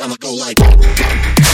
I'ma go like.